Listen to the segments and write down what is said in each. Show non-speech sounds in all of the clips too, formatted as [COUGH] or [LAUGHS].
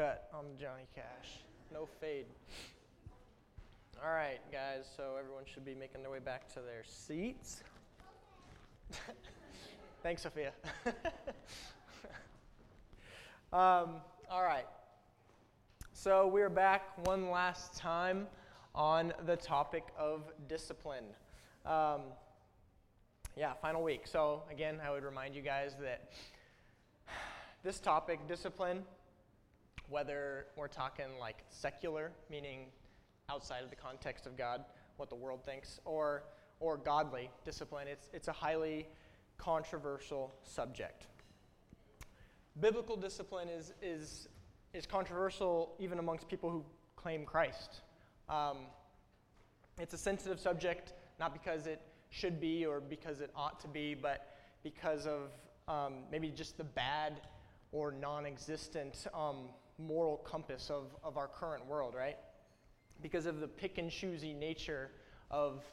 cut on Johnny Cash. No fade. All right, guys, so everyone should be making their way back to their seats. [LAUGHS] Thanks, Sophia. [LAUGHS] um, all right. So we're back one last time on the topic of discipline. Um, yeah, final week. So, again, I would remind you guys that [SIGHS] this topic, discipline, whether we're talking like secular, meaning outside of the context of God, what the world thinks, or, or godly discipline, it's, it's a highly controversial subject. Biblical discipline is, is, is controversial even amongst people who claim Christ. Um, it's a sensitive subject, not because it should be or because it ought to be, but because of um, maybe just the bad or non existent um, moral compass of, of our current world, right? Because of the pick and choosy nature of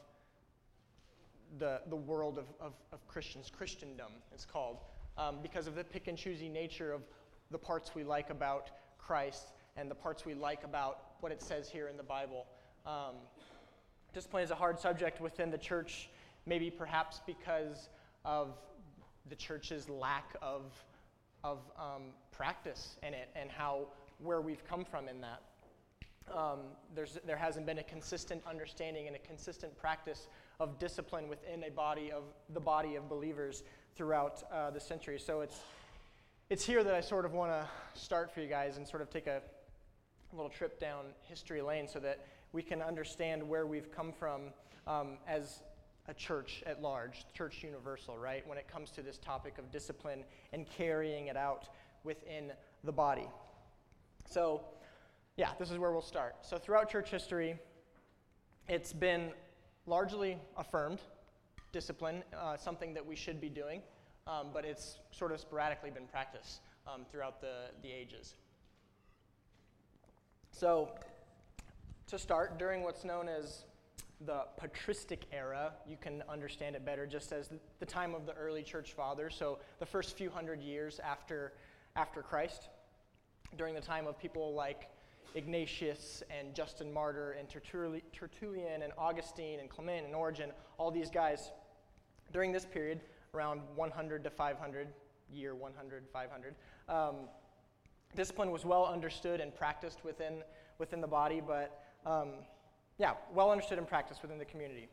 the, the world of, of, of Christians, Christendom, it's called, um, because of the pick and choosy nature of the parts we like about Christ and the parts we like about what it says here in the Bible. Um, discipline is a hard subject within the church, maybe perhaps because of the church's lack of, of um, practice in it and how where we've come from in that. Um, there's, there hasn't been a consistent understanding and a consistent practice of discipline within a body of the body of believers throughout uh, the centuries. So it's it's here that I sort of want to start for you guys and sort of take a little trip down history lane so that we can understand where we've come from um, as a church at large, church universal, right? When it comes to this topic of discipline and carrying it out within the body. So, yeah, this is where we'll start. So, throughout church history, it's been largely affirmed discipline, uh, something that we should be doing, um, but it's sort of sporadically been practiced um, throughout the, the ages. So, to start, during what's known as the patristic era, you can understand it better just as the time of the early church fathers, so the first few hundred years after, after Christ during the time of people like Ignatius and Justin Martyr and Tertullian and Augustine and Clement and Origen, all these guys, during this period, around 100 to 500, year 100, 500, um, discipline was well understood and practiced within, within the body, but um, yeah, well understood and practiced within the community.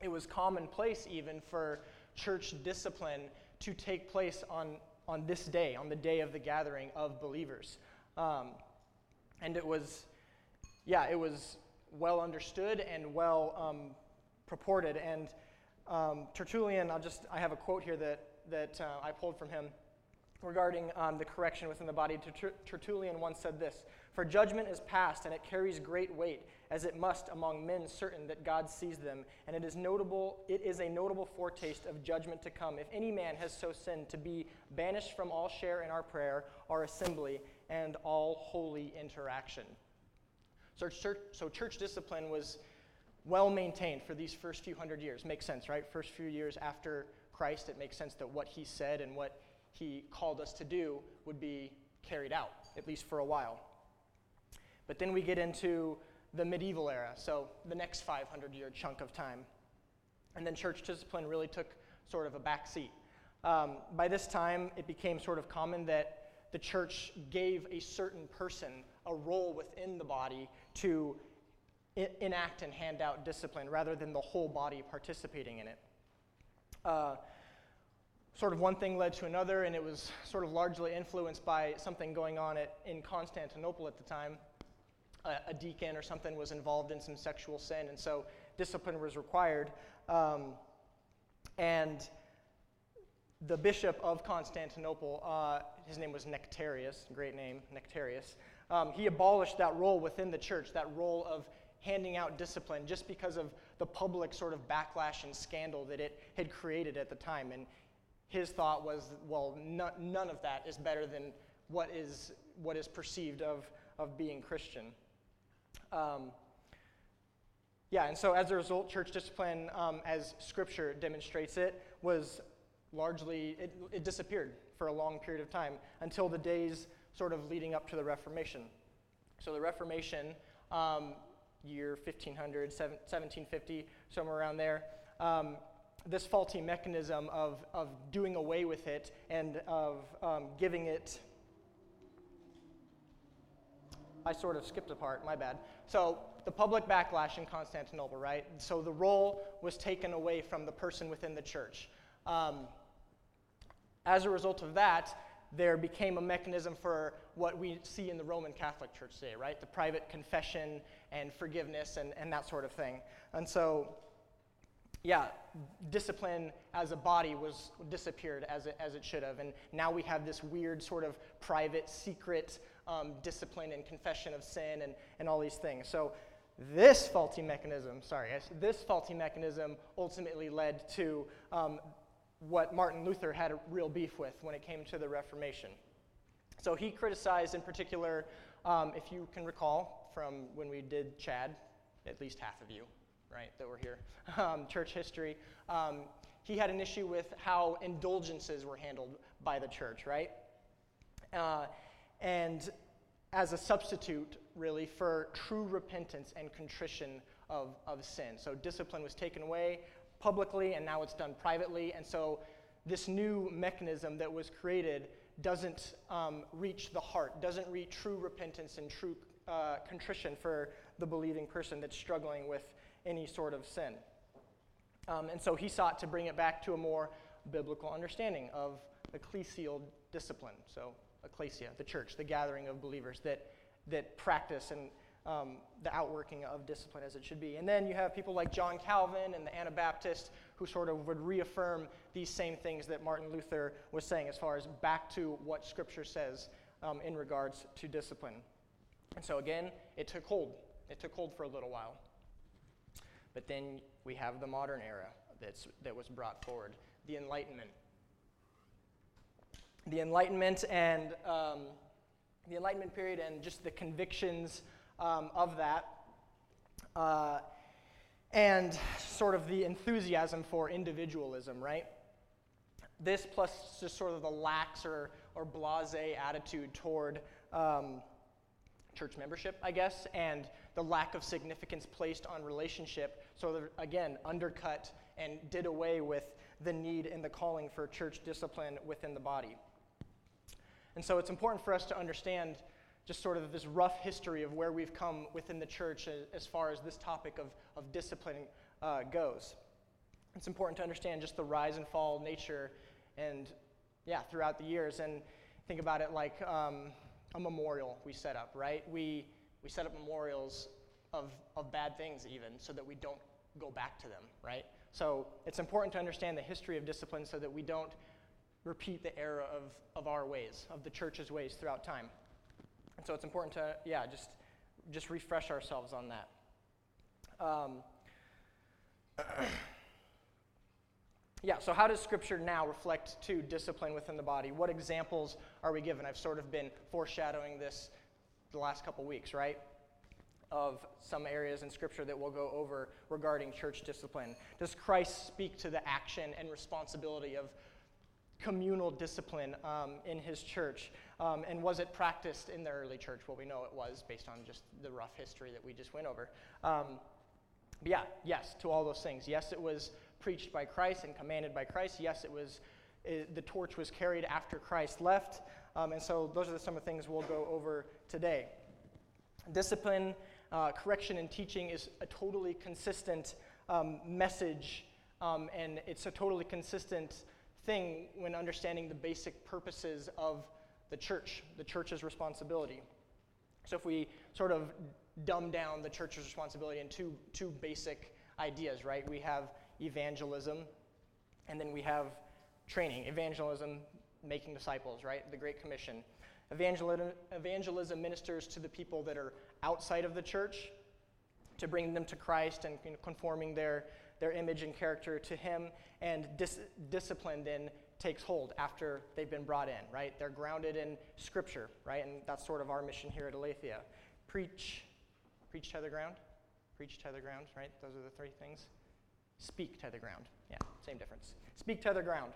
It was commonplace even for church discipline to take place on on this day, on the day of the gathering of believers. Um, and it was, yeah, it was well understood and well um, purported. And um, Tertullian, I'll just, I have a quote here that, that uh, I pulled from him regarding um, the correction within the body. Tertullian once said this For judgment is passed, and it carries great weight, as it must among men certain that God sees them, and it is notable, it is a notable foretaste of judgment to come. If any man has so sinned, to be banished from all share in our prayer, our assembly, and all holy interaction. So church, so church discipline was well maintained for these first few hundred years. Makes sense, right? First few years after Christ, it makes sense that what he said and what he called us to do would be carried out, at least for a while. But then we get into the medieval era, so the next 500 year chunk of time. And then church discipline really took sort of a back seat. Um, by this time, it became sort of common that the church gave a certain person a role within the body to I- enact and hand out discipline rather than the whole body participating in it. Uh, sort of one thing led to another, and it was sort of largely influenced by something going on at, in Constantinople at the time. A, a, deacon or something was involved in some sexual sin, and so discipline was required. Um, and the bishop of Constantinople, uh, his name was Nectarius, great name, Nectarius, um, he abolished that role within the church, that role of handing out discipline, just because of the public sort of backlash and scandal that it had created at the time. And his thought was, well, no, none of that is better than what is, what is perceived of, of being Christian. Um, yeah, and so as a result, church discipline, um, as Scripture demonstrates it, was largely, it, it disappeared for a long period of time until the days sort of leading up to the Reformation. So the Reformation, um, year 1500, 1750, somewhere around there, um, this faulty mechanism of, of doing away with it and of um, giving it. I sort of skipped a part, my bad. So, the public backlash in Constantinople, right? So, the role was taken away from the person within the church. Um, as a result of that, there became a mechanism for what we see in the Roman Catholic Church today, right? The private confession and forgiveness and, and that sort of thing. And so, yeah, discipline as a body was disappeared as it, as it should have. And now we have this weird sort of private, secret um, discipline and confession of sin and, and all these things. So, this faulty mechanism, sorry, this faulty mechanism ultimately led to um, what Martin Luther had a real beef with when it came to the Reformation. So he criticized, in particular, um, if you can recall from when we did Chad, at least half of you, right, that were here, [LAUGHS] um, church history, um, he had an issue with how indulgences were handled by the church, right? Uh, and as a substitute, really, for true repentance and contrition of, of sin. So discipline was taken away, publicly and now it's done privately. And so this new mechanism that was created doesn't um, reach the heart, doesn't reach true repentance and true uh, contrition for the believing person that's struggling with any sort of sin. Um, and so he sought to bring it back to a more biblical understanding of ecclesial discipline. So, ecclesia, the church, the gathering of believers that, that practice and um, the outworking of discipline as it should be. And then you have people like John Calvin and the Anabaptists who sort of would reaffirm these same things that Martin Luther was saying as far as back to what Scripture says um, in regards to discipline. And so again, it took hold. It took hold for a little while. But then we have the modern era that's, that was brought forward the Enlightenment. The Enlightenment and um, the Enlightenment period and just the convictions um, of that. Uh, and sort of the enthusiasm for individualism, right? This plus just sort of the lax or, or blase attitude toward um, church membership, I guess, and the lack of significance placed on relationship, so that, again, undercut and did away with the need and the calling for church discipline within the body. And so it's important for us to understand just sort of this rough history of where we've come within the church as, far as this topic of, of discipline uh, goes. It's important to understand just the rise and fall nature and, yeah, throughout the years. And think about it like um, a memorial we set up, right? We, we set up memorials of, of bad things, even, so that we don't go back to them, right? So it's important to understand the history of discipline so that we don't repeat the error of, of our ways, of the church's ways throughout time. And so it's important to, yeah, just, just refresh ourselves on that. Um, [CLEARS THROAT] yeah, so how does Scripture now reflect to discipline within the body? What examples are we given? I've sort of been foreshadowing this the last couple weeks, right? Of some areas in Scripture that we'll go over regarding church discipline. Does Christ speak to the action and responsibility of communal discipline um, in his church? Um, and was it practiced in the early church? Well, we know it was based on just the rough history that we just went over. Um, but yeah, yes, to all those things. Yes, it was preached by Christ and commanded by Christ. Yes, it was it, the torch was carried after Christ left. Um, and so those are some of the things we'll go over today. Discipline, uh, correction, and teaching is a totally consistent um, message, um, and it's a totally consistent thing when understanding the basic purposes of the church, the church's responsibility. So if we sort of dumb down the church's responsibility in two, two basic ideas, right? We have evangelism, and then we have training. Evangelism, making disciples, right? The Great Commission. Evangelism, evangelism ministers to the people that are outside of the church to bring them to Christ and conforming their, their image and character to Him. And dis- discipline then takes hold after they've been brought in, right? They're grounded in Scripture, right? And that's sort of our mission here at Aletheia. Preach, preach to the ground, preach to the ground, right? Those are the three things. Speak to the ground. Yeah, same difference. Speak to the ground.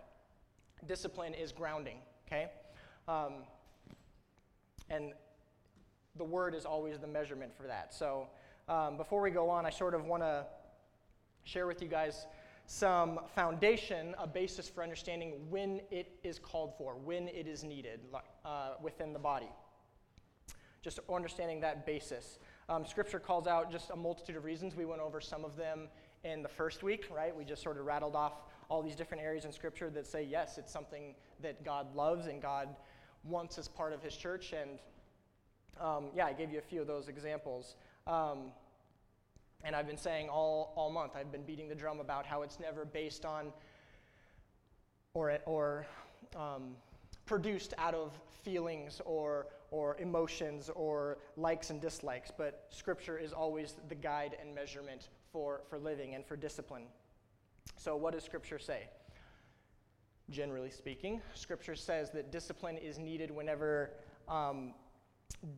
Discipline is grounding, okay? Um, and the word is always the measurement for that. So um, before we go on, I sort of want to share with you guys some foundation, a basis for understanding when it is called for, when it is needed uh, within the body. Just understanding that basis. Um, scripture calls out just a multitude of reasons. We went over some of them in the first week, right? We just sort of rattled off all these different areas in Scripture that say, yes, it's something that God loves and God wants as part of His church. And um, yeah, I gave you a few of those examples. Um, and I've been saying all, all month, I've been beating the drum about how it's never based on or, or um, produced out of feelings or, or emotions or likes and dislikes, but Scripture is always the guide and measurement for, for living and for discipline. So, what does Scripture say? Generally speaking, Scripture says that discipline is needed whenever um,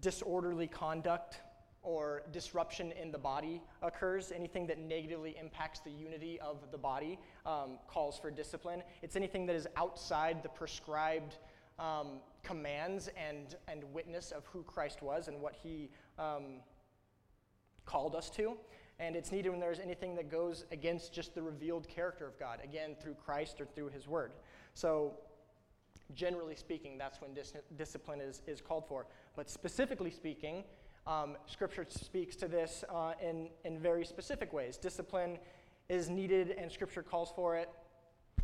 disorderly conduct or disruption in the body occurs, anything that negatively impacts the unity of the body um, calls for discipline. It's anything that is outside the prescribed um, commands and, and witness of who Christ was and what he um, called us to. And it's needed when there's anything that goes against just the revealed character of God, again, through Christ or through his word. So, generally speaking, that's when dis- discipline is, is called for. But specifically speaking, um, Scripture speaks to this uh, in, in very specific ways. Discipline is needed, and Scripture calls for it.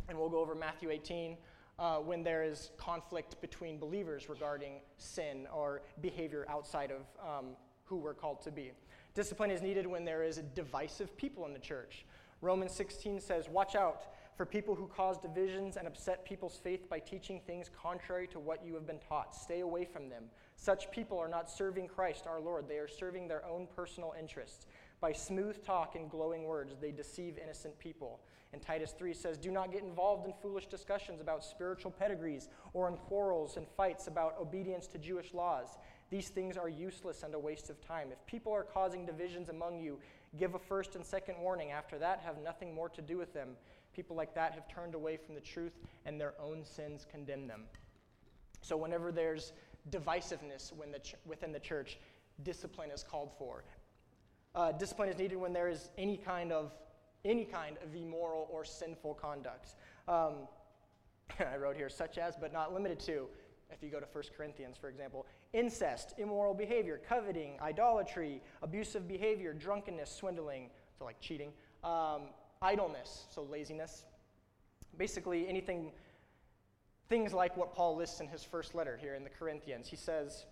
And we'll go over Matthew 18 uh, when there is conflict between believers regarding sin or behavior outside of um, who we're called to be. Discipline is needed when there is divisive people in the church. Romans 16 says, Watch out for people who cause divisions and upset people's faith by teaching things contrary to what you have been taught. Stay away from them. Such people are not serving Christ our Lord, they are serving their own personal interests. By smooth talk and glowing words, they deceive innocent people. And Titus 3 says, Do not get involved in foolish discussions about spiritual pedigrees or in quarrels and fights about obedience to Jewish laws. These things are useless and a waste of time. If people are causing divisions among you, give a first and second warning. After that, have nothing more to do with them. People like that have turned away from the truth, and their own sins condemn them. So, whenever there's divisiveness within the church, discipline is called for. Uh, discipline is needed when there is any kind of any kind of immoral or sinful conduct. Um, [LAUGHS] I wrote here, such as, but not limited to, if you go to 1 Corinthians, for example, incest, immoral behavior, coveting, idolatry, abusive behavior, drunkenness, swindling, so like cheating, um, idleness, so laziness. Basically, anything Things like what Paul lists in his first letter here in the Corinthians. He says,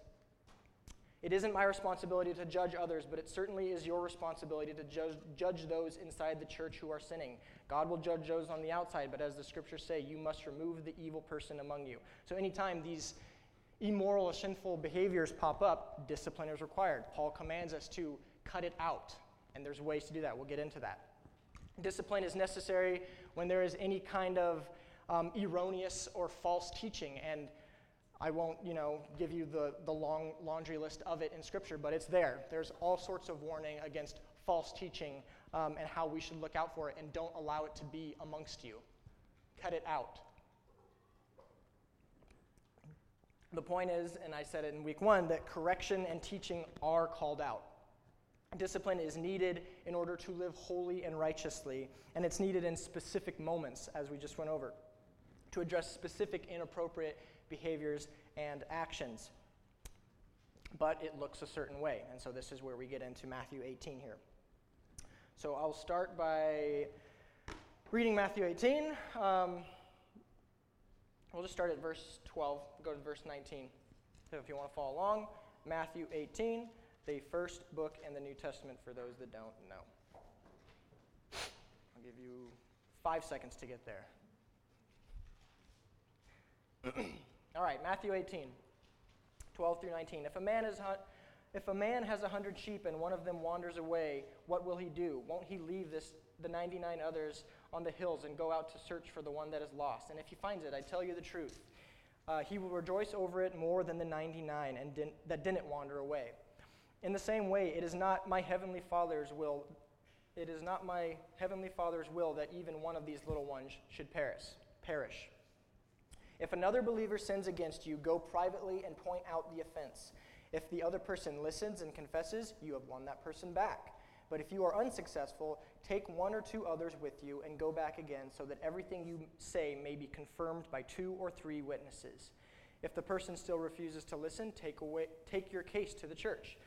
It isn't my responsibility to judge others, but it certainly is your responsibility to judge, judge those inside the church who are sinning. God will judge those on the outside, but as the scriptures say, you must remove the evil person among you. So anytime these immoral or sinful behaviors pop up, discipline is required. Paul commands us to cut it out, and there's ways to do that. We'll get into that. Discipline is necessary when there is any kind of um, erroneous or false teaching. And I won't, you know, give you the, the long laundry list of it in Scripture, but it's there. There's all sorts of warning against false teaching um, and how we should look out for it, and don't allow it to be amongst you. Cut it out. The point is, and I said it in week one, that correction and teaching are called out. Discipline is needed in order to live holy and righteously, and it's needed in specific moments, as we just went over to address specific inappropriate behaviors and actions. But it looks a certain way, and so this is where we get into Matthew 18 here. So I'll start by reading Matthew 18. Um, we'll just start at verse 12, go to verse 19. So if you want to follow along, Matthew 18, the first book in the New Testament for those that don't know. I'll give you five seconds to get there. [CLEARS THROAT] All right, Matthew 18, 12 through 19. If a man is if a man has a hundred sheep and one of them wanders away, what will he do? Won't he leave this, the 99 others on the hills and go out to search for the one that is lost? And if he finds it, I tell you the truth, uh, he will rejoice over it more than the 99 and din- that didn't wander away. In the same way, it is not my heavenly Father's will. It is not my heavenly Father's will that even one of these little ones should perish. Perish. If another believer sins against you, go privately and point out the offense. If the other person listens and confesses, you have won that person back. But if you are unsuccessful, take one or two others with you and go back again so that everything you say may be confirmed by two or three witnesses. If the person still refuses to listen, take, away, take your case to the church.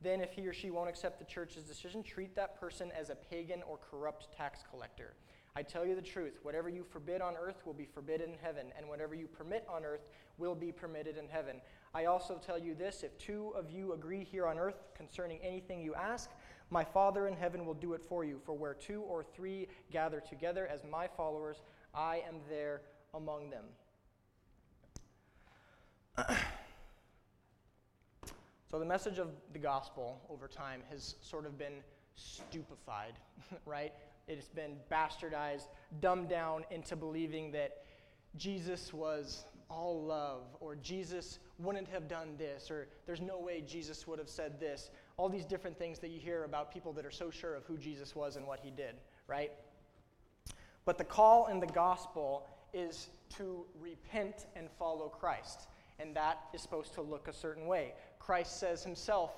Then, if he or she won't accept the church's decision, treat that person as a pagan or corrupt tax collector. I tell you the truth whatever you forbid on earth will be forbidden in heaven, and whatever you permit on earth will be permitted in heaven. I also tell you this if two of you agree here on earth concerning anything you ask, my Father in heaven will do it for you. For where two or three gather together as my followers, I am there among them. [CLEARS THROAT] so, the message of the gospel over time has sort of been stupefied, [LAUGHS] right? It's been bastardized, dumbed down into believing that Jesus was all love, or Jesus wouldn't have done this, or there's no way Jesus would have said this. All these different things that you hear about people that are so sure of who Jesus was and what he did, right? But the call in the gospel is to repent and follow Christ, and that is supposed to look a certain way. Christ says himself,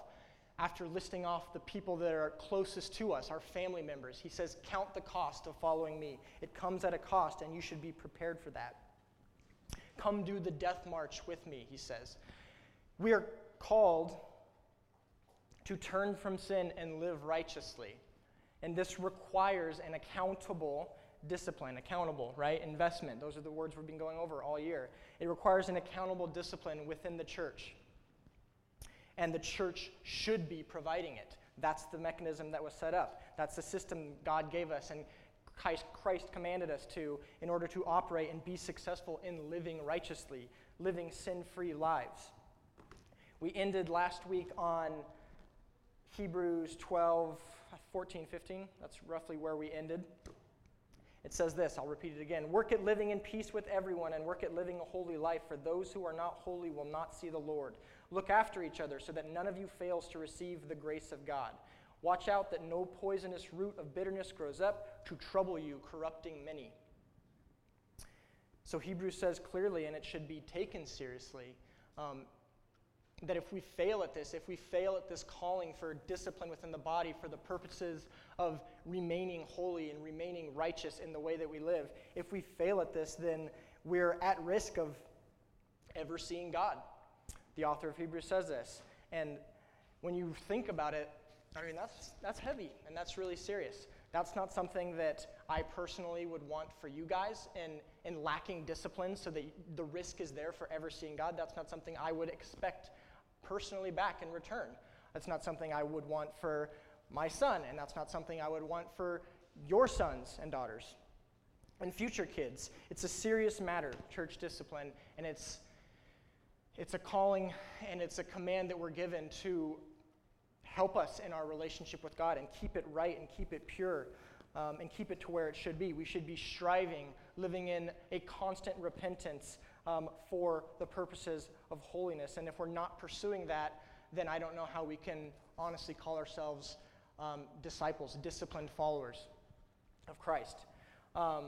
after listing off the people that are closest to us, our family members, he says, Count the cost of following me. It comes at a cost, and you should be prepared for that. Come do the death march with me, he says. We are called to turn from sin and live righteously. And this requires an accountable discipline, accountable, right? Investment. Those are the words we've been going over all year. It requires an accountable discipline within the church. And the church should be providing it. That's the mechanism that was set up. That's the system God gave us. And Christ commanded us to in order to operate and be successful in living righteously, living sin free lives. We ended last week on Hebrews 12, 14, 15. That's roughly where we ended. It says this, I'll repeat it again. Work at living in peace with everyone and work at living a holy life, for those who are not holy will not see the Lord. Look after each other so that none of you fails to receive the grace of God. Watch out that no poisonous root of bitterness grows up to trouble you, corrupting many. So Hebrews says clearly, and it should be taken seriously, um, that if we fail at this, if we fail at this calling for discipline within the body for the purposes of remaining holy and remaining righteous in the way that we live, if we fail at this, then we're at risk of ever seeing God. The author of Hebrews says this. And when you think about it, I mean, that's, that's heavy and that's really serious. That's not something that I personally would want for you guys in, in lacking discipline so that the risk is there for ever seeing God. That's not something I would expect personally back in return. That's not something I would want for my son, and that's not something I would want for your sons and daughters and future kids. It's a serious matter, church discipline, and it's, it's a calling and it's a command that we're given to help us in our relationship with God and keep it right and keep it pure um, and keep it to where it should be. We should be striving, living in a constant repentance um, for the purposes of holiness. And if we're not pursuing that, then I don't know how we can honestly call ourselves um, disciples, disciplined followers of Christ. Um,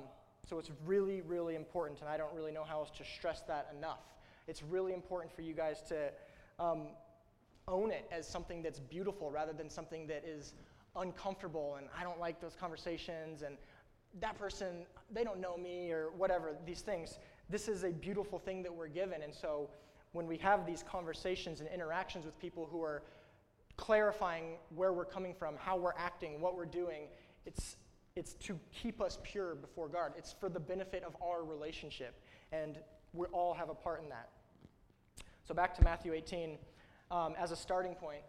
so it's really, really important, and I don't really know how else to stress that enough. It's really important for you guys to um, own it as something that's beautiful rather than something that is uncomfortable and I don't like those conversations and that person, they don't know me or whatever, these things. This is a beautiful thing that we're given. And so when we have these conversations and interactions with people who are clarifying where we're coming from, how we're acting, what we're doing, it's, it's to keep us pure before God. It's for the benefit of our relationship. And we all have a part in that. So back to Matthew 18 um, as a starting point.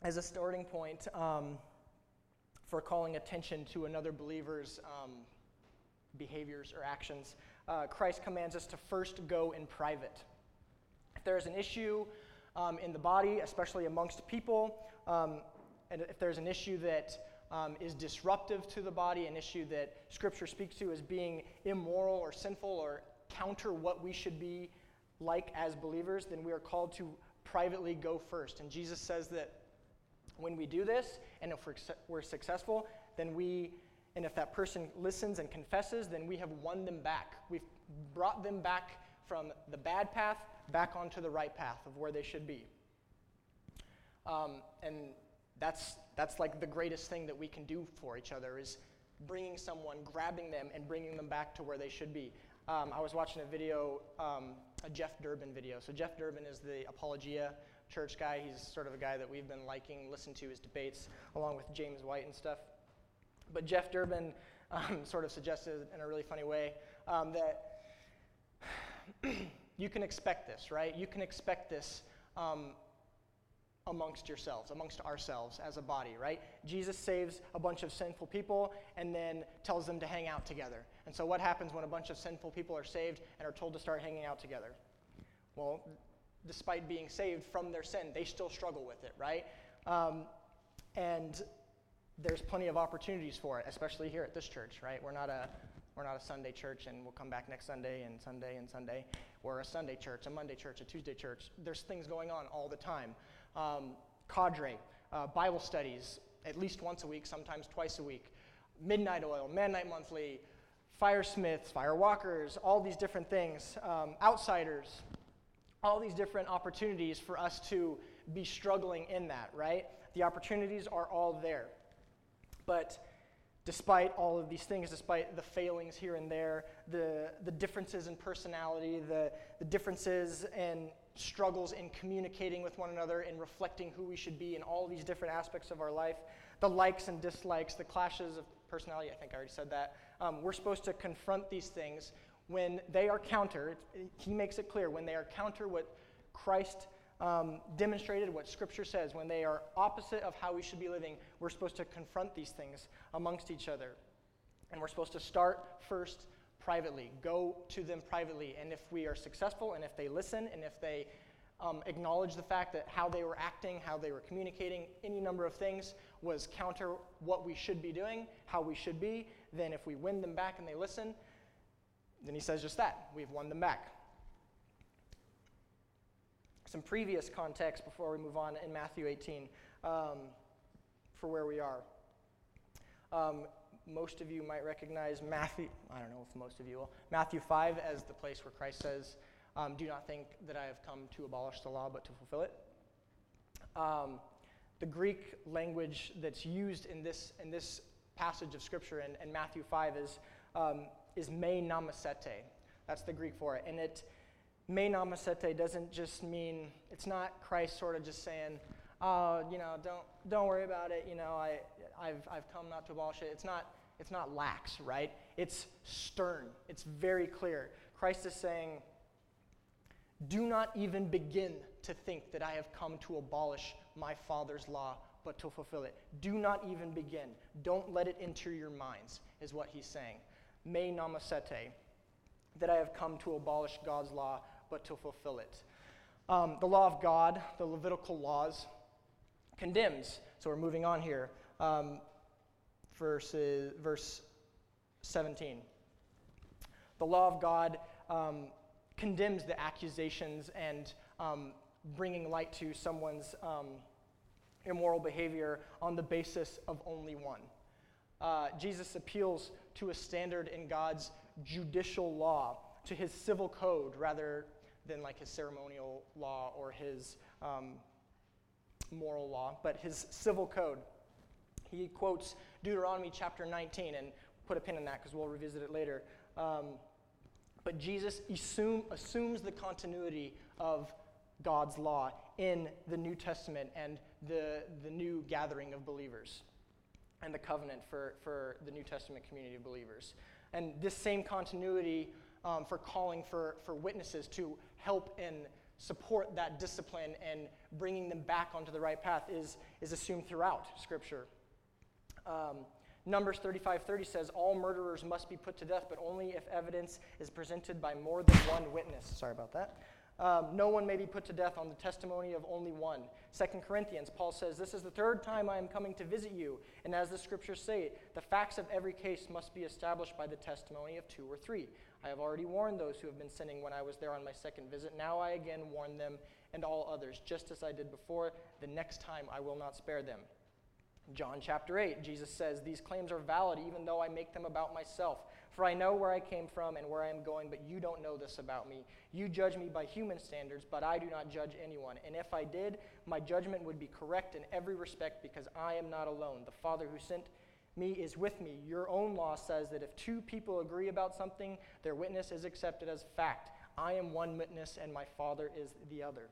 As a starting point um, for calling attention to another believer's um, behaviors or actions, uh, Christ commands us to first go in private. If there's an issue um, in the body, especially amongst people, um, and if there's an issue that um, is disruptive to the body, an issue that Scripture speaks to as being immoral or sinful or counter what we should be like as believers, then we are called to privately go first. And Jesus says that when we do this, and if we're, we're successful, then we, and if that person listens and confesses, then we have won them back. We've brought them back from the bad path back onto the right path of where they should be. Um, and that's, that's like the greatest thing that we can do for each other is bringing someone, grabbing them, and bringing them back to where they should be. Um, I was watching a video, um, a Jeff Durbin video. So Jeff Durbin is the Apologia church guy. He's sort of a guy that we've been liking, listen to his debates, along with James White and stuff. But Jeff Durbin um, [LAUGHS] sort of suggested in a really funny way um, that [CLEARS THROAT] you can expect this, right? You can expect this um, amongst yourselves, amongst ourselves as a body, right? Jesus saves a bunch of sinful people and then tells them to hang out together. And so, what happens when a bunch of sinful people are saved and are told to start hanging out together? Well, despite being saved from their sin, they still struggle with it, right? Um, and there's plenty of opportunities for it, especially here at this church, right? We're not a we're not a Sunday church and we'll come back next Sunday and Sunday and Sunday. We're a Sunday church, a Monday church, a Tuesday church. There's things going on all the time. Um, cadre, uh, Bible studies, at least once a week, sometimes twice a week. Midnight Oil, Man Night Monthly, Fire firewalkers, all these different things. Um, outsiders, all these different opportunities for us to be struggling in that, right? The opportunities are all there. But despite all of these things, despite the failings here and there, the, the differences in personality, the, the differences in struggles in communicating with one another and reflecting who we should be in all these different aspects of our life, the likes and dislikes, the clashes of personality, I think I already said that. Um, we're supposed to confront these things when they are counter. He makes it clear when they are counter what Christ um, demonstrated what Scripture says, when they are opposite of how we should be living, we're supposed to confront these things amongst each other. And we're supposed to start first privately, go to them privately. And if we are successful, and if they listen, and if they um, acknowledge the fact that how they were acting, how they were communicating, any number of things was counter what we should be doing, how we should be, then if we win them back and they listen, then he says just that. We've won them back some previous context before we move on in Matthew 18 um, for where we are. Um, most of you might recognize Matthew, I don't know if most of you will, Matthew 5 as the place where Christ says, um, Do not think that I have come to abolish the law, but to fulfill it. Um, the Greek language that's used in this, in this passage of Scripture in, in Matthew 5 is, um, is me nomasete. That's the Greek for it. And it, me nomasete doesn't just mean, it's not Christ sort of just saying, oh, you know, don't, don't worry about it, you know, I, I've, I've come not to abolish it. It's not, it's not lax, right? It's stern. It's very clear. Christ is saying, do not even begin to think that I have come to abolish my Father's law, but to fulfill it. Do not even begin. Don't let it enter your minds, is what he's saying. Me nomasete, that I have come to abolish God's law, but to fulfill it. Um, the law of God, the Levitical laws, condemns. So we're moving on here. Um, verses, verse 17. The law of God um, condemns the accusations and um, bringing light to someone's um, immoral behavior on the basis of only one. Uh, Jesus appeals to a standard in God's judicial law, to his civil code rather than like his ceremonial law or his um, moral law, but his civil code. He quotes Deuteronomy chapter 19, and put a pin in that because we'll revisit it later. Um, but Jesus assume, assumes the continuity of God's law in the New Testament and the, the new gathering of believers and the covenant for, for the New Testament community of believers. And this same continuity um, for calling for, for witnesses to help and support that discipline and bringing them back onto the right path is, is assumed throughout Scripture. Um, Numbers 35:30 says, "All murderers must be put to death, but only if evidence is presented by more than one witness." Sorry about that. Um, no one may be put to death on the testimony of only one. Second Corinthians, Paul says, This is the third time I am coming to visit you. And as the scriptures say, the facts of every case must be established by the testimony of two or three. I have already warned those who have been sinning when I was there on my second visit. Now I again warn them and all others, just as I did before. The next time I will not spare them. John chapter 8, Jesus says, These claims are valid even though I make them about myself. For I know where I came from and where I am going, but you don't know this about me. You judge me by human standards, but I do not judge anyone. And if I did, my judgment would be correct in every respect because I am not alone. The Father who sent me is with me. Your own law says that if two people agree about something, their witness is accepted as fact. I am one witness, and my Father is the other.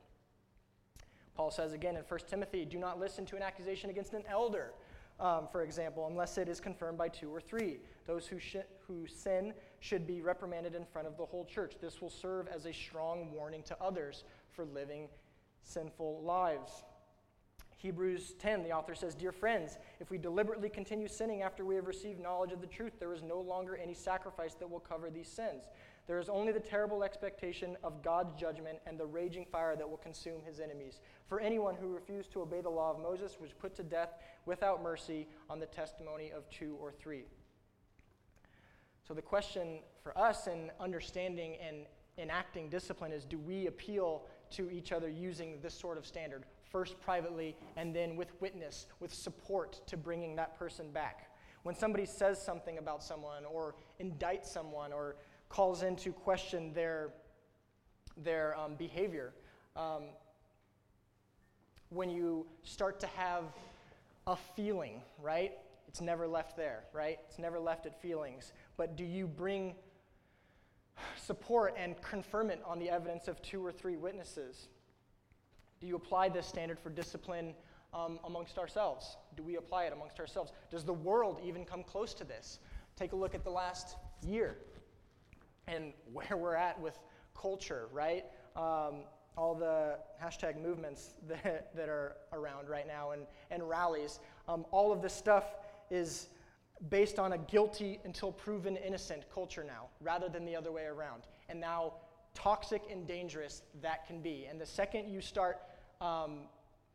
Paul says again in 1 Timothy do not listen to an accusation against an elder, um, for example, unless it is confirmed by two or three. Those who, sh- who sin should be reprimanded in front of the whole church. This will serve as a strong warning to others for living sinful lives. Hebrews 10, the author says, Dear friends, if we deliberately continue sinning after we have received knowledge of the truth, there is no longer any sacrifice that will cover these sins. There is only the terrible expectation of God's judgment and the raging fire that will consume his enemies. For anyone who refused to obey the law of Moses was put to death without mercy on the testimony of two or three. So, the question for us in understanding and enacting discipline is do we appeal to each other using this sort of standard? First privately, and then with witness, with support to bringing that person back. When somebody says something about someone, or indicts someone, or calls into question their, their um, behavior. Um, when you start to have a feeling, right? It's never left there, right? It's never left at feelings. But do you bring support and confirm it on the evidence of two or three witnesses? Do you apply this standard for discipline um, amongst ourselves? Do we apply it amongst ourselves? Does the world even come close to this? Take a look at the last year and where we're at with culture, right? Um, all the hashtag movements [LAUGHS] that, that are around right now and, and rallies. Um, all of this stuff is based on a guilty until proven innocent culture now, rather than the other way around. And now, toxic and dangerous that can be. And the second you start um,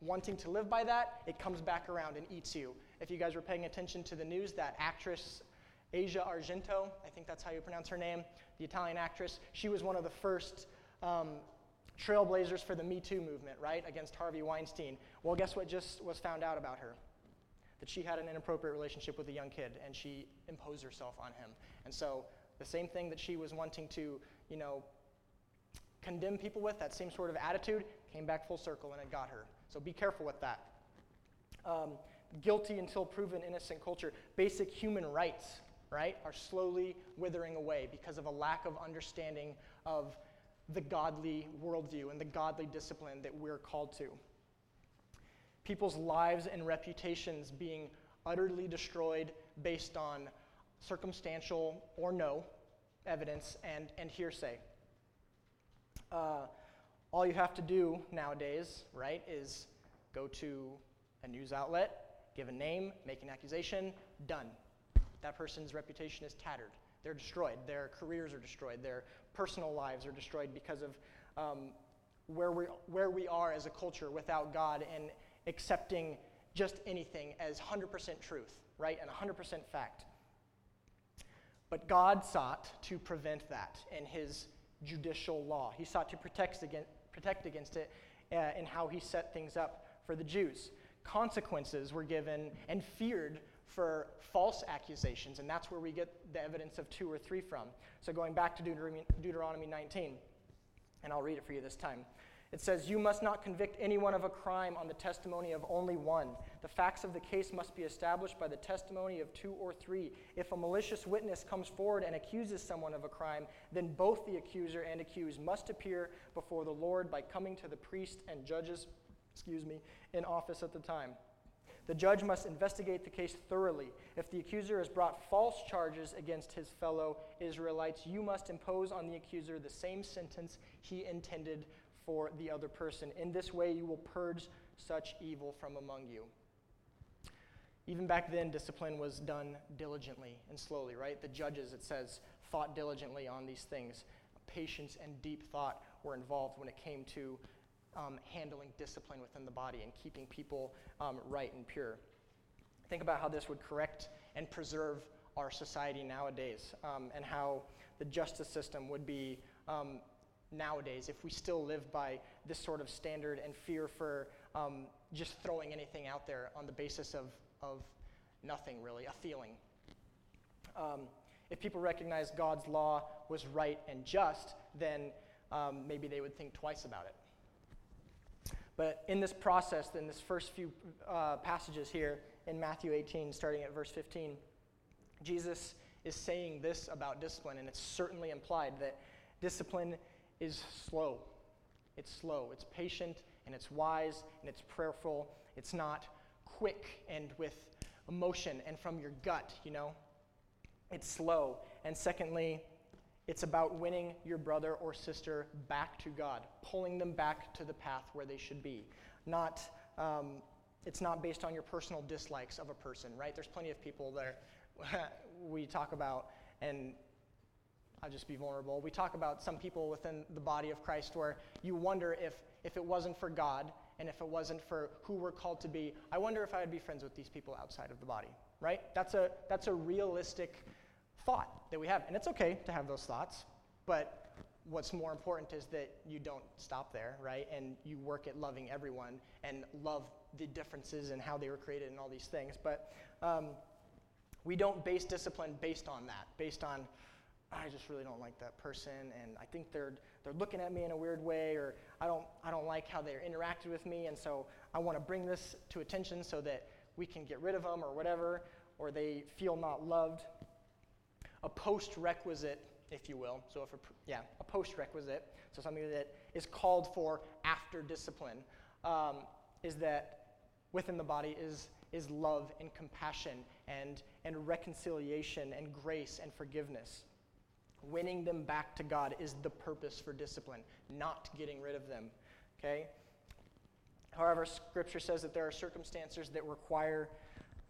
wanting to live by that, it comes back around and eats you. If you guys were paying attention to the news, that actress Asia Argento, I think that's how you pronounce her name, the Italian actress. She was one of the first um, trailblazers for the Me Too movement, right, against Harvey Weinstein. Well, guess what just was found out about her? That she had an inappropriate relationship with a young kid and she imposed herself on him. And so the same thing that she was wanting to, you know, condemn people with, that same sort of attitude, came back full circle and it got her. So be careful with that. Um, guilty until proven innocent culture, basic human rights right, are slowly withering away because of a lack of understanding of the godly worldview and the godly discipline that we're called to. People's lives and reputations being utterly destroyed based on circumstantial or no evidence and, and hearsay. Uh, all you have to do nowadays, right, is go to a news outlet, give a name, make an accusation, done that person's reputation is tattered. They're destroyed. Their careers are destroyed. Their personal lives are destroyed because of um, where, we, where we are as a culture without God and accepting just anything as 100% truth, right? And 100% fact. But God sought to prevent that in his judicial law. He sought to protect against, protect against it uh, in how he set things up for the Jews. Consequences were given and feared for false accusations, and that's where we get the evidence of two or three from. So going back to Deuteronomy, Deuteronomy 19, and I'll read it for you this time. It says, You must not convict anyone of a crime on the testimony of only one. The facts of the case must be established by the testimony of two or three. If a malicious witness comes forward and accuses someone of a crime, then both the accuser and accused must appear before the Lord by coming to the priest and judges, excuse me, in office at the time. The judge must investigate the case thoroughly. If the accuser has brought false charges against his fellow Israelites, you must impose on the accuser the same sentence he intended for the other person. In this way, you will purge such evil from among you. Even back then, discipline was done diligently and slowly, right? The judges, it says, thought diligently on these things. Patience and deep thought were involved when it came to um, handling discipline within the body and keeping people um, right and pure. Think about how this would correct and preserve our society nowadays um, and how the justice system would be um, nowadays if we still live by this sort of standard and fear for um, just throwing anything out there on the basis of, of nothing really, a feeling. Um, If people recognized God's law was right and just, then um, maybe they would think twice about it. But in this process, in this first few uh, passages here in Matthew 18, starting at verse 15, Jesus is saying this about discipline, and it's certainly implied that discipline is slow. It's slow, it's patient, and it's wise, and it's prayerful. It's not quick and with emotion and from your gut, you know? It's slow. And secondly, it's about winning your brother or sister back to God, pulling them back to the path where they should be. Not, um, it's not based on your personal dislikes of a person, right? There's plenty of people there [LAUGHS] we talk about, and I'll just be vulnerable. We talk about some people within the body of Christ where you wonder if, if it wasn't for God and if it wasn't for who we're called to be, I wonder if I would be friends with these people outside of the body, right? That's a, that's a realistic thought that we have. And it's okay to have those thoughts, but what's more important is that you don't stop there, right? And you work at loving everyone and love the differences and how they were created and all these things. But um, we don't base discipline based on that, based on, I just really don't like that person, and I think they're, they're looking at me in a weird way, or I don't, I don't like how they're interacted with me, and so I want to bring this to attention so that we can get rid of them or whatever, or they feel not loved. A post requisite, if you will, so if a, yeah, a post requisite, so something that is called for after discipline, um, is that within the body is, is love and compassion and, and reconciliation and grace and forgiveness. Winning them back to God is the purpose for discipline, not getting rid of them. Okay? However, Scripture says that there are circumstances that require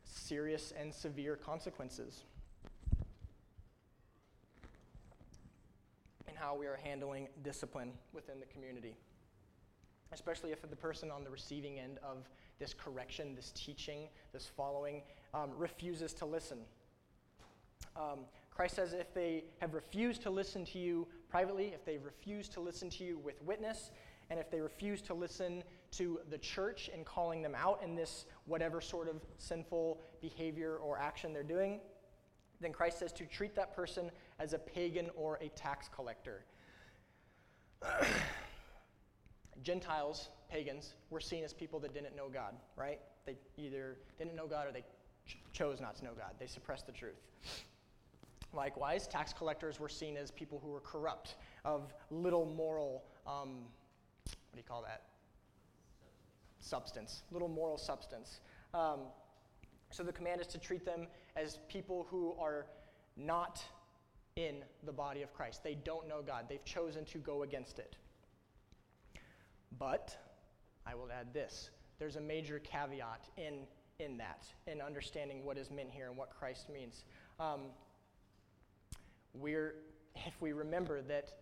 serious and severe consequences in how we are handling discipline within the community. Especially if the person on the receiving end of this correction, this teaching, this following, um, refuses to listen. Um, Christ says if they have refused to listen to you privately, if they refuse to listen to you with witness, and if they refuse to listen to the church in calling them out in this whatever sort of sinful behavior or action they're doing, then Christ says to treat that person as a pagan or a tax collector. [CLEARS THROAT] Gentiles, pagans, were seen as people that didn't know God, right? They either didn't know God or they ch- chose not to know God. They suppressed the truth. Likewise, tax collectors were seen as people who were corrupt, of little moral, um, what do you call that? Substance, little moral substance. Um, so the command is to treat them as people who are not in the body of Christ. They don't know God, they've chosen to go against it. But I will add this there's a major caveat in, in that, in understanding what is meant here and what Christ means. Um, we're, if we remember that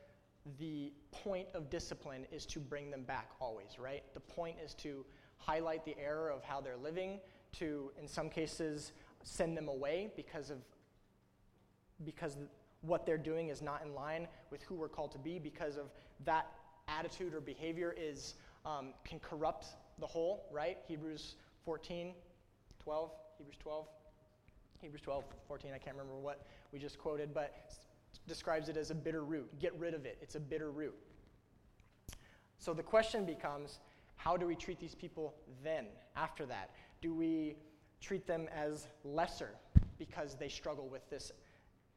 the point of discipline is to bring them back always, right? The point is to highlight the error of how they're living, to, in some cases, send them away because of because what they're doing is not in line with who we're called to be because of that attitude or behavior is um, can corrupt the whole right hebrews 14 12 hebrews 12 hebrews 12 14 i can't remember what we just quoted but describes it as a bitter root. Get rid of it, it's a bitter root. So the question becomes how do we treat these people then, after that? Do we treat them as lesser because they struggle with this,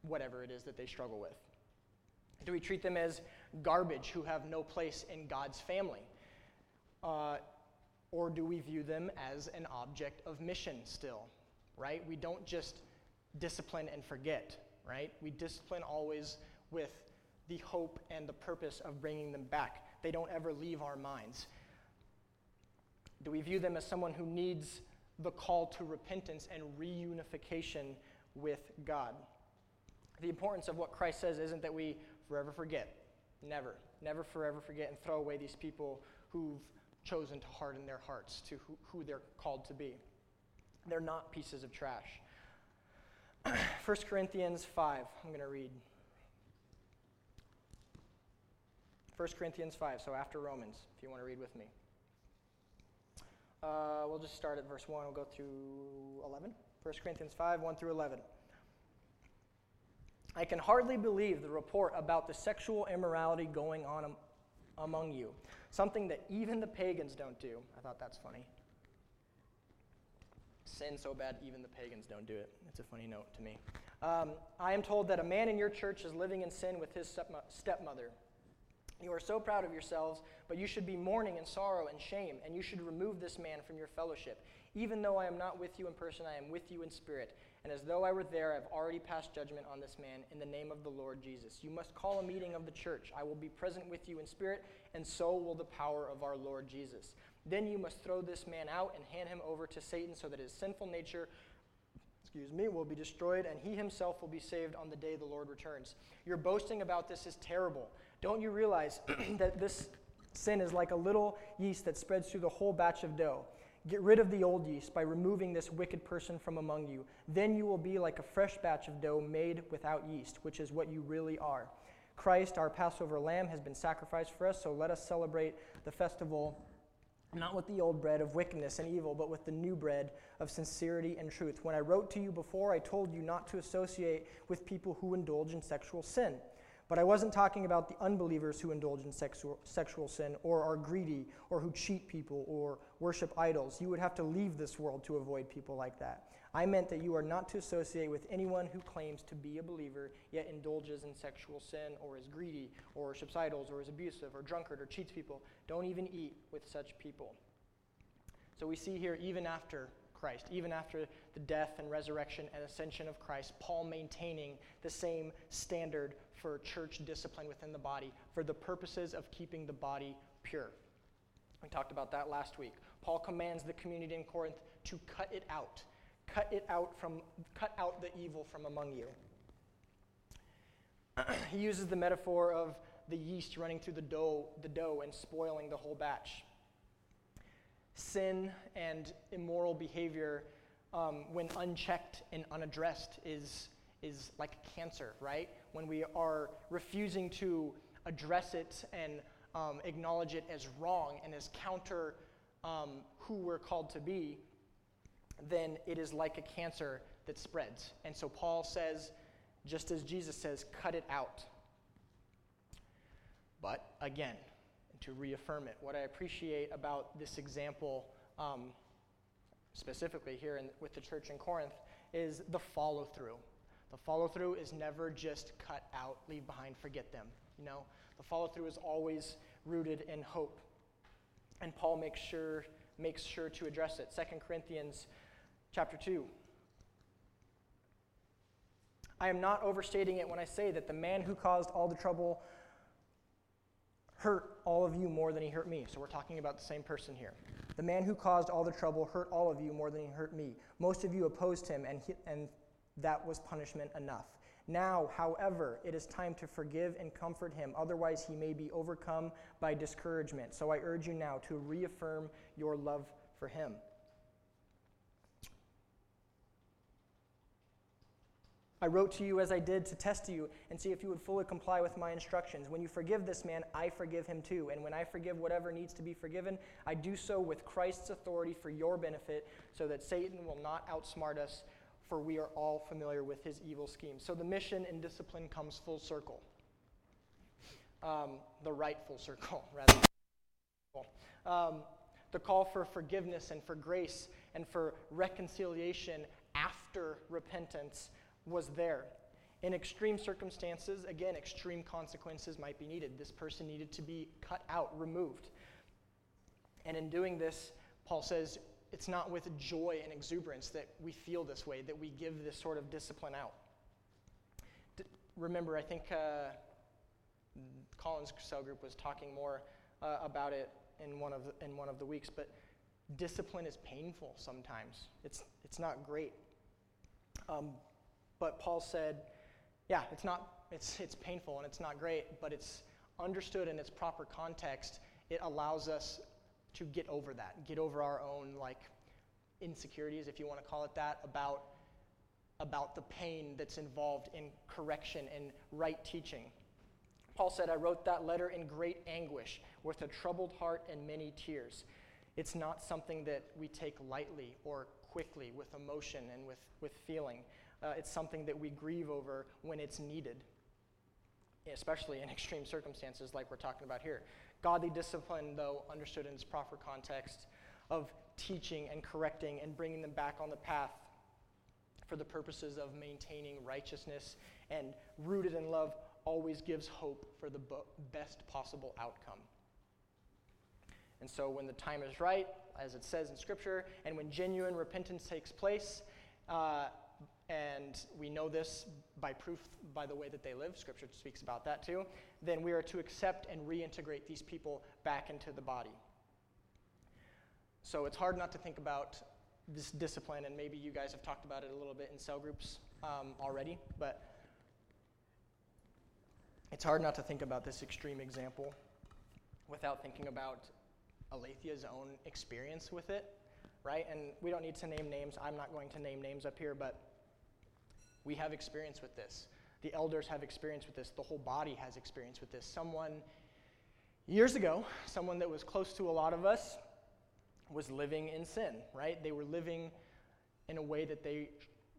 whatever it is that they struggle with? Do we treat them as garbage who have no place in God's family? Uh, or do we view them as an object of mission still, right? We don't just discipline and forget right? We discipline always with the hope and the purpose of bringing them back. They don't ever leave our minds. Do we view them as someone who needs the call to repentance and reunification with God? The importance of what Christ says isn't that we forever forget. Never, never forever forget and throw away these people who've chosen to harden their hearts to who, who they're called to be. They're not pieces of trash. [CLEARS THROAT] 1 Corinthians 5, I'm going to read. 1 Corinthians 5, so after Romans, if you want to read with me. Uh, we'll just start at verse 1. We'll go through 11. 1 Corinthians 5, 1 through 11. I can hardly believe the report about the sexual immorality going on am- among you, something that even the pagans don't do. I thought that's funny. Sin so bad, even the pagans don't do it. It's a funny note to me. Um, I am told that a man in your church is living in sin with his stepmother. You are so proud of yourselves, but you should be mourning and sorrow and shame, and you should remove this man from your fellowship. Even though I am not with you in person, I am with you in spirit. And as though I were there, I have already passed judgment on this man in the name of the Lord Jesus. You must call a meeting of the church. I will be present with you in spirit, and so will the power of our Lord Jesus. Then you must throw this man out and hand him over to Satan so that his sinful nature excuse me, will be destroyed, and he himself will be saved on the day the Lord returns. Your boasting about this is terrible. Don't you realize [CLEARS THROAT] that this sin is like a little yeast that spreads through the whole batch of dough? Get rid of the old yeast by removing this wicked person from among you. Then you will be like a fresh batch of dough made without yeast, which is what you really are. Christ, our Passover lamb, has been sacrificed for us, so let us celebrate the festival not with the old bread of wickedness and evil, but with the new bread of sincerity and truth. When I wrote to you before, I told you not to associate with people who indulge in sexual sin. But I wasn't talking about the unbelievers who indulge in sexual, sexual sin, or are greedy, or who cheat people, or worship idols. You would have to leave this world to avoid people like that. I meant that you are not to associate with anyone who claims to be a believer, yet indulges in sexual sin, or is greedy, or worships idols, or is abusive, or drunkard, or cheats people. Don't even eat with such people. So we see here, even after Christ, even after the death and resurrection and ascension of Christ, Paul maintaining the same standard for church discipline within the body for the purposes of keeping the body pure. We talked about that last week. Paul commands the community in Corinth to cut it out cut it out from cut out the evil from among you. [CLEARS THROAT] he uses the metaphor of the yeast running through the dough, the dough and spoiling the whole batch. Sin and immoral behavior, um, when unchecked and unaddressed, is, is like cancer, right? When we are refusing to address it and um, acknowledge it as wrong and as counter um, who we're called to be, then it is like a cancer that spreads. And so Paul says, just as Jesus says, cut it out. But again, to reaffirm it, what I appreciate about this example, um, specifically here in, with the church in Corinth, is the follow through. The follow through is never just cut out, leave behind, forget them. You know, the follow through is always rooted in hope. And Paul makes sure makes sure to address it. 2 Corinthians chapter 2. I am not overstating it when I say that the man who caused all the trouble hurt all of you more than he hurt me. So we're talking about the same person here. The man who caused all the trouble hurt all of you more than he hurt me. Most of you opposed him, and, he, and that was punishment enough. Now, however, it is time to forgive and comfort him, otherwise, he may be overcome by discouragement. So I urge you now to reaffirm your love for him. I wrote to you as I did to test you and see if you would fully comply with my instructions. When you forgive this man, I forgive him too. And when I forgive whatever needs to be forgiven, I do so with Christ's authority for your benefit, so that Satan will not outsmart us, for we are all familiar with his evil schemes. So the mission and discipline comes full circle. Um, the right full circle, [LAUGHS] rather. Um, the call for forgiveness and for grace and for reconciliation after repentance was there. In extreme circumstances, again, extreme consequences might be needed. This person needed to be cut out, removed. And in doing this, Paul says it's not with joy and exuberance that we feel this way, that we give this sort of discipline out. D- remember, I think uh, Colin's cell group was talking more uh, about it in one, of the, in one of the weeks, but discipline is painful sometimes. It's, it's not great. Um, but Paul said, yeah, it's not it's it's painful and it's not great, but it's understood in its proper context. It allows us to get over that, get over our own like insecurities, if you want to call it that, about about the pain that's involved in correction and right teaching. Paul said, I wrote that letter in great anguish, with a troubled heart and many tears. It's not something that we take lightly or quickly with emotion and with, with feeling. Uh, it's something that we grieve over when it's needed, especially in [LAUGHS] extreme circumstances like we're talking about here. Godly discipline, though, understood in its proper context of teaching and correcting and bringing them back on the path for the purposes of maintaining righteousness and rooted in love, always gives hope for the best possible outcome. And so, when the time is right, as it says in Scripture, and when genuine repentance takes place, uh, and we know this by proof by the way that they live, Scripture speaks about that too, then we are to accept and reintegrate these people back into the body. So, it's hard not to think about this discipline, and maybe you guys have talked about it a little bit in cell groups um, already, but it's hard not to think about this extreme example without thinking about Alethea's own experience with it, right? And we don't need to name names. I'm not going to name names up here, but we have experience with this. The elders have experience with this. The whole body has experience with this. Someone, years ago, someone that was close to a lot of us was living in sin, right? They were living in a way that they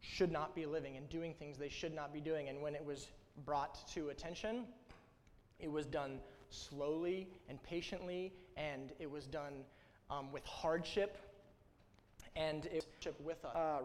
should not be living and doing things they should not be doing. And when it was brought to attention, it was done slowly and patiently, and it was done um, with hardship and it was with us. Uh,